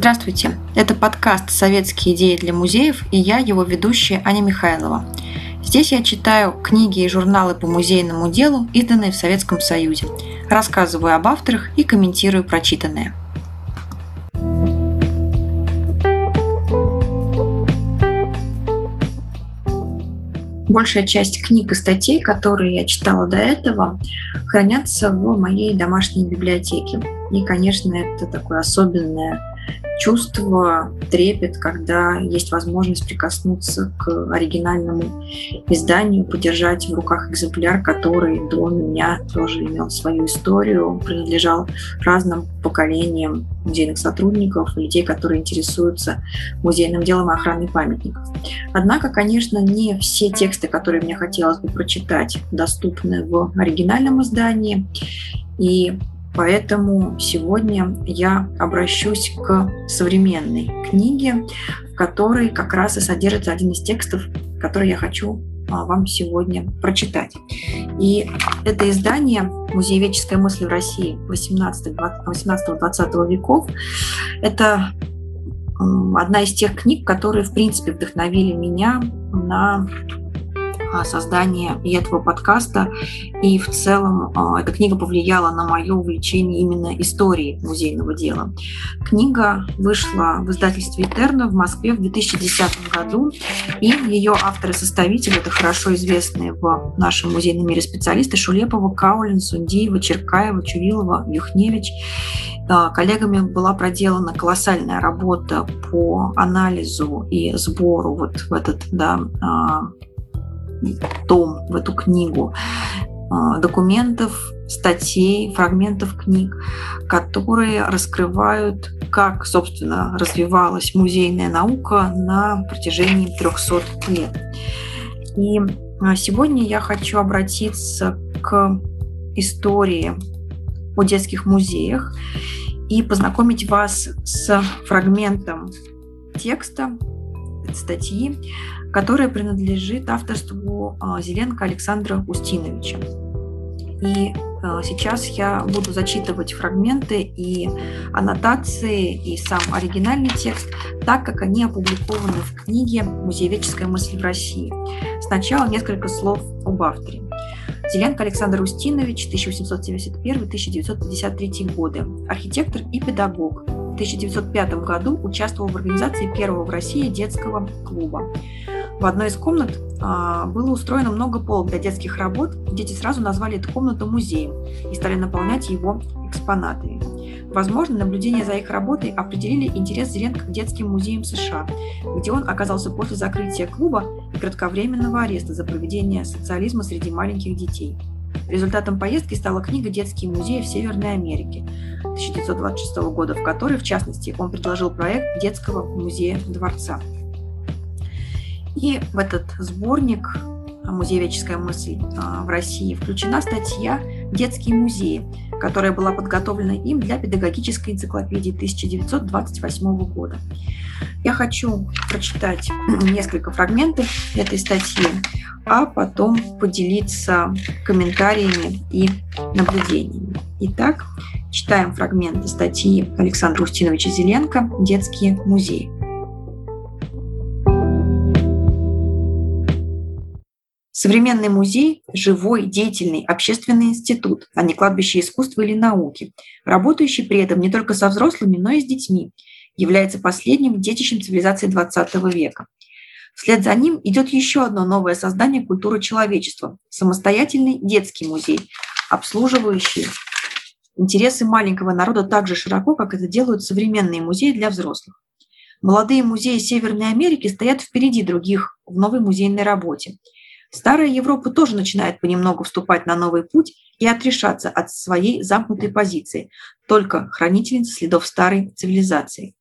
Здравствуйте! Это подкаст «Советские идеи для музеев» и я, его ведущая Аня Михайлова. Здесь я читаю книги и журналы по музейному делу, изданные в Советском Союзе, рассказываю об авторах и комментирую прочитанное. Большая часть книг и статей, которые я читала до этого, хранятся в моей домашней библиотеке. И, конечно, это такое особенное чувство, трепет, когда есть возможность прикоснуться к оригинальному изданию, подержать в руках экземпляр, который до меня тоже имел свою историю, принадлежал разным поколениям музейных сотрудников, людей, которые интересуются музейным делом и охраной памятников. Однако, конечно, не все тексты, которые мне хотелось бы прочитать, доступны в оригинальном издании. И Поэтому сегодня я обращусь к современной книге, в которой как раз и содержится один из текстов, который я хочу а, вам сегодня прочитать. И это издание «Музееведческая мысль в России 18-20 веков». Это одна из тех книг, которые, в принципе, вдохновили меня на создания и этого подкаста. И в целом а, эта книга повлияла на мое увлечение именно историей музейного дела. Книга вышла в издательстве «Этерна» в Москве в 2010 году. И ее авторы-составители, это хорошо известные в нашем музейном мире специалисты Шулепова, Каулин, Сундиева, Черкаева, Чувилова, Юхневич. А, коллегами была проделана колоссальная работа по анализу и сбору вот в этот да, том, в эту книгу а, документов, статей, фрагментов книг, которые раскрывают, как, собственно, развивалась музейная наука на протяжении 300 лет. И а, сегодня я хочу обратиться к истории о детских музеях и познакомить вас с фрагментом текста, статьи, которая принадлежит авторству а, Зеленко Александра Устиновича. И а, сейчас я буду зачитывать фрагменты и аннотации, и сам оригинальный текст, так как они опубликованы в книге «Музееведческая мысль в России». Сначала несколько слов об авторе. Зеленко Александр Устинович, 1871-1953 годы, архитектор и педагог. В 1905 году участвовал в организации первого в России детского клуба. В одной из комнат а, было устроено много полок для детских работ. Дети сразу назвали эту комнату музеем и стали наполнять его экспонатами. Возможно, наблюдения за их работой определили интерес Зеленко к детским музеям США, где он оказался после закрытия клуба и кратковременного ареста за проведение социализма среди маленьких детей. Результатом поездки стала книга «Детские музеи в Северной Америке» 1926 года, в которой, в частности, он предложил проект детского музея дворца. И в этот сборник «Музееведческая мысль» а, в России включена статья «Детские музеи», которая была подготовлена им для педагогической энциклопедии 1928 года. Я хочу прочитать несколько фрагментов этой статьи, а потом поделиться комментариями и наблюдениями. Итак, читаем фрагменты статьи Александра Устиновича Зеленко «Детские музеи». Современный музей – живой, деятельный, общественный институт, а не кладбище искусства или науки, работающий при этом не только со взрослыми, но и с детьми, является последним детищем цивилизации XX века. Вслед за ним идет еще одно новое создание культуры человечества – самостоятельный детский музей, обслуживающий интересы маленького народа так же широко, как это делают современные музеи для взрослых. Молодые музеи Северной Америки стоят впереди других в новой музейной работе – Старая Европа тоже начинает понемногу вступать на новый путь и отрешаться от своей замкнутой позиции, только хранительница следов старой цивилизации.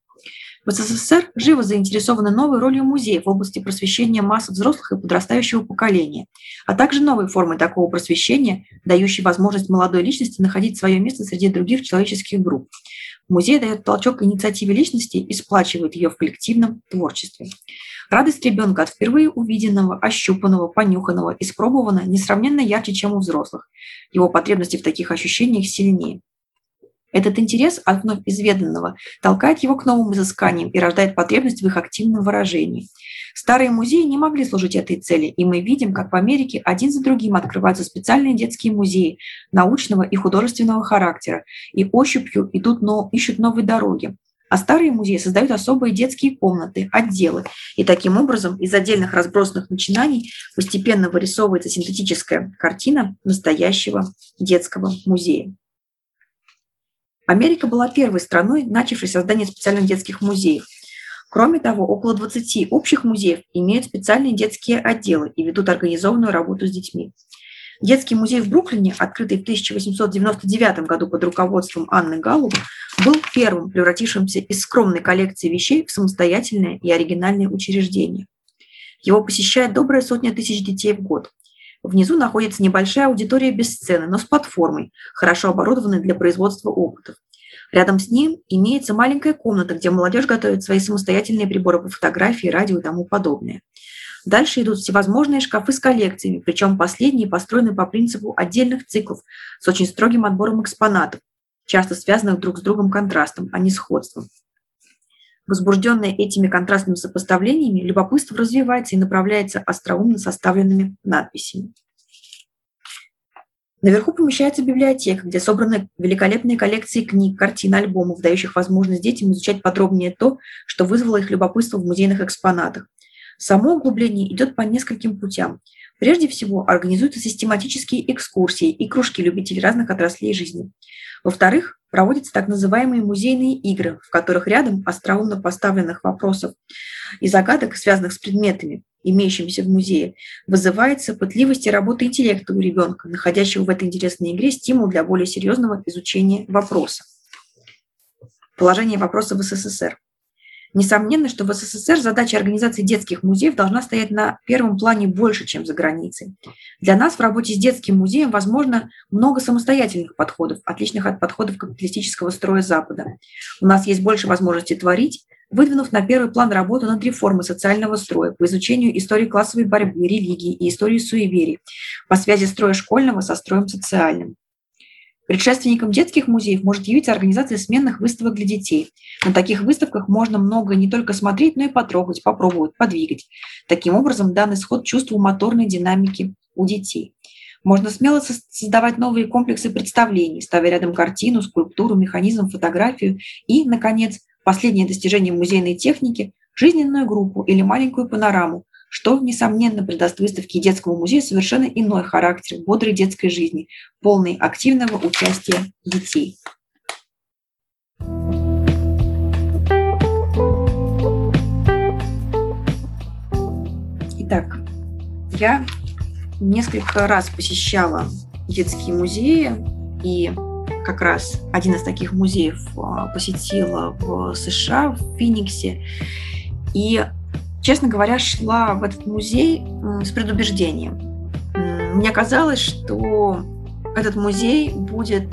В СССР живо заинтересованы новой ролью музея в области просвещения масс взрослых и подрастающего поколения, а также новой формой такого просвещения, дающей возможность молодой личности находить свое место среди других человеческих групп. Музей дает толчок инициативе личности и сплачивает ее в коллективном творчестве. Радость ребенка от впервые увиденного, ощупанного, понюханного, испробованного несравненно ярче, чем у взрослых. Его потребности в таких ощущениях сильнее. Этот интерес от вновь изведанного толкает его к новым изысканиям и рождает потребность в их активном выражении. Старые музеи не могли служить этой цели, и мы видим, как в Америке один за другим открываются специальные детские музеи научного и художественного характера, и ощупью идут, но, ищут новые дороги. А старые музеи создают особые детские комнаты, отделы. И таким образом из отдельных разбросанных начинаний постепенно вырисовывается синтетическая картина настоящего детского музея. Америка была первой страной, начавшей создание специальных детских музеев. Кроме того, около 20 общих музеев имеют специальные детские отделы и ведут организованную работу с детьми. Детский музей в Бруклине, открытый в 1899 году под руководством Анны Галлуп, был первым превратившимся из скромной коллекции вещей в самостоятельное и оригинальное учреждение. Его посещает добрая сотня тысяч детей в год. Внизу находится небольшая аудитория без сцены, но с платформой, хорошо оборудованной для производства опытов. Рядом с ним имеется маленькая комната, где молодежь готовит свои самостоятельные приборы по фотографии, радио и тому подобное. Дальше идут всевозможные шкафы с коллекциями, причем последние построены по принципу отдельных циклов с очень строгим отбором экспонатов, часто связанных друг с другом контрастом, а не сходством. Возбужденное этими контрастными сопоставлениями, любопытство развивается и направляется остроумно составленными надписями. Наверху помещается библиотека, где собраны великолепные коллекции книг, картин, альбомов, дающих возможность детям изучать подробнее то, что вызвало их любопытство в музейных экспонатах. Само углубление идет по нескольким путям. Прежде всего, организуются систематические экскурсии и кружки любителей разных отраслей жизни. Во-вторых, проводятся так называемые музейные игры, в которых рядом остроумно поставленных вопросов и загадок, связанных с предметами, имеющимися в музее, вызывается пытливость и работа интеллекта у ребенка, находящего в этой интересной игре стимул для более серьезного изучения вопроса. Положение вопроса в СССР. Несомненно, что в СССР задача организации детских музеев должна стоять на первом плане больше, чем за границей. Для нас в работе с детским музеем возможно много самостоятельных подходов, отличных от подходов капиталистического строя Запада. У нас есть больше возможностей творить, выдвинув на первый план работу над реформой социального строя по изучению истории классовой борьбы, религии и истории суеверий, по связи строя школьного со строем социальным. Предшественником детских музеев может явиться организация сменных выставок для детей. На таких выставках можно много не только смотреть, но и потрогать, попробовать, подвигать. Таким образом, данный сход чувству моторной динамики у детей. Можно смело создавать новые комплексы представлений, ставя рядом картину, скульптуру, механизм, фотографию и, наконец, последнее достижение музейной техники – жизненную группу или маленькую панораму, что, несомненно, придаст выставке детского музея совершенно иной характер бодрой детской жизни, полной активного участия детей. Итак, я несколько раз посещала детские музеи, и как раз один из таких музеев а, посетила в США, в Финиксе. И честно говоря, шла в этот музей с предубеждением. Мне казалось, что этот музей будет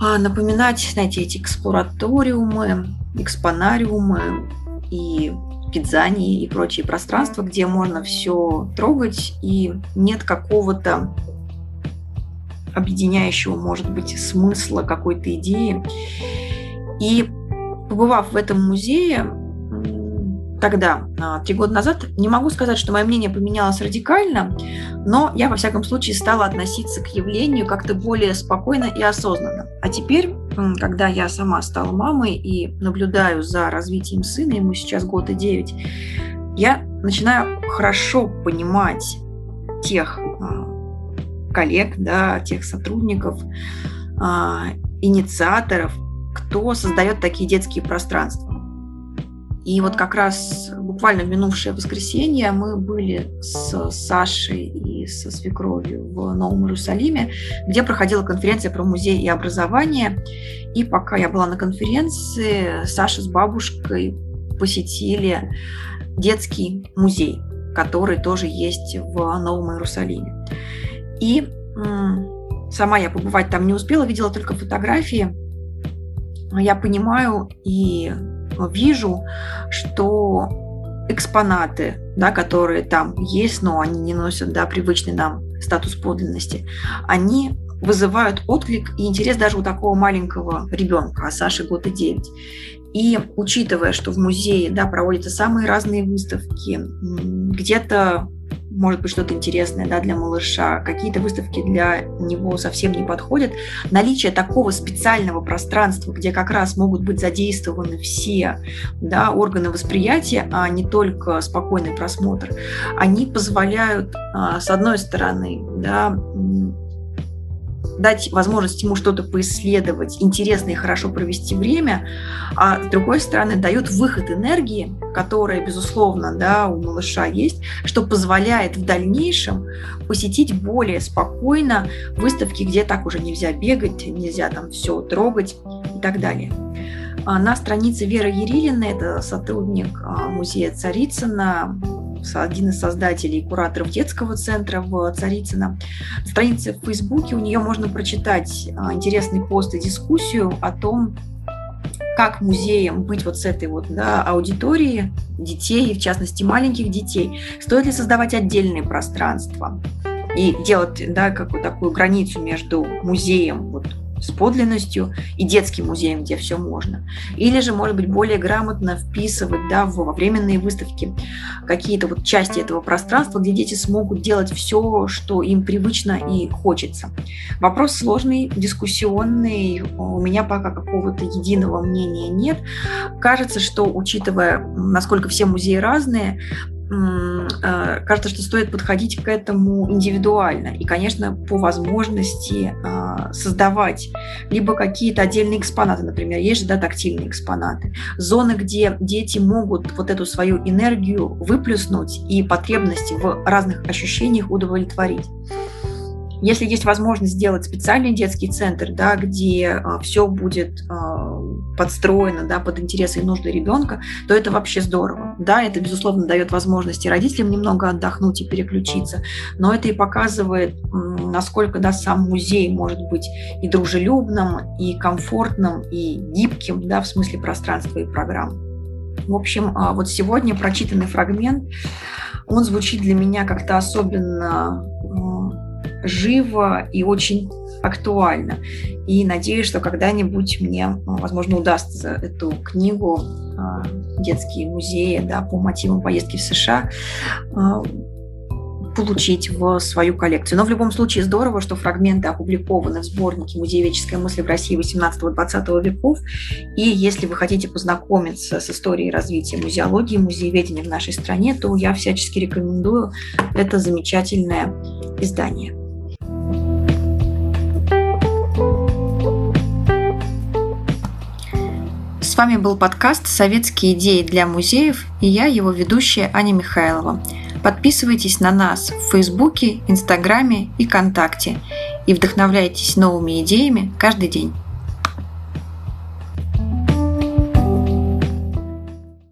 а, напоминать, знаете, эти эксплураториумы, экспонариумы и пиццании и прочие пространства, где можно все трогать, и нет какого-то объединяющего, может быть, смысла какой-то идеи. И побывав в этом музее, тогда, а, три года назад, не могу сказать, что мое мнение поменялось радикально, но я, во всяком случае, стала относиться к явлению как-то более спокойно и осознанно. А теперь, когда я сама стала мамой и наблюдаю за развитием сына, ему сейчас год и девять, я начинаю хорошо понимать тех а, коллег, да, тех сотрудников, а, инициаторов, кто создает такие детские пространства. И вот как раз буквально в минувшее воскресенье мы были с Сашей и со свекровью в Новом Иерусалиме, где проходила конференция про музей и образование. И пока я была на конференции, Саша с бабушкой посетили детский музей, который тоже есть в Новом Иерусалиме. И сама я побывать там не успела, видела только фотографии. Я понимаю и вижу, что экспонаты, да, которые там есть, но они не носят да, привычный нам статус подлинности, они вызывают отклик и интерес даже у такого маленького ребенка, а Саше год и девять. И учитывая, что в музее да, проводятся самые разные выставки, где-то может быть что-то интересное да, для малыша, какие-то выставки для него совсем не подходят. Наличие такого специального пространства, где как раз могут быть задействованы все да, органы восприятия, а не только спокойный просмотр, они позволяют, а, с одной стороны, да, дать возможность ему что-то поисследовать, интересно и хорошо провести время, а с другой стороны дают выход энергии, которая, безусловно, да, у малыша есть, что позволяет в дальнейшем посетить более спокойно выставки, где так уже нельзя бегать, нельзя там все трогать и так далее. А на странице Веры Ерилина, это сотрудник а, музея Царицына, один из создателей и кураторов детского центра в Царицыно. Странице в Фейсбуке у нее можно прочитать а, интересный пост и дискуссию о том, как музеям быть вот с этой вот да, аудиторией детей, в частности маленьких детей, стоит ли создавать отдельные пространства и делать да, какую такую границу между музеем вот, с подлинностью и детским музеем, где все можно. Или же, может быть, более грамотно вписывать да, во временные выставки какие-то вот части этого пространства, где дети смогут делать все, что им привычно и хочется. Вопрос сложный, дискуссионный, у меня пока какого-то единого мнения нет. Кажется, что, учитывая, насколько все музеи разные, Э, кажется, что стоит подходить к этому индивидуально и, конечно, по возможности а, создавать либо какие-то отдельные экспонаты, например, есть же да, тактильные экспонаты, зоны, где дети могут вот эту свою энергию выплюснуть и потребности в разных ощущениях удовлетворить. Если есть возможность сделать специальный детский центр, да, где а, все будет а, подстроено да, под интересы и нужды ребенка, то это вообще здорово. Да, это, безусловно, дает возможности родителям немного отдохнуть и переключиться, но это и показывает, насколько да, сам музей может быть и дружелюбным, и комфортным, и гибким да, в смысле пространства и программ. В общем, а, вот сегодня прочитанный фрагмент, он звучит для меня как-то особенно живо и очень актуально. И надеюсь, что когда-нибудь мне, возможно, удастся эту книгу а, «Детские музеи» да, по мотивам поездки в США а, получить в свою коллекцию. Но в любом случае здорово, что фрагменты опубликованы в сборнике «Музееведческая мысль в России 18-20 веков». И если вы хотите познакомиться с историей развития музеологии, музееведения в нашей стране, то я всячески рекомендую это замечательное издание. С вами был подкаст «Советские идеи для музеев» и я, его ведущая Аня Михайлова. Подписывайтесь на нас в Фейсбуке, Инстаграме и ВКонтакте и вдохновляйтесь новыми идеями каждый день.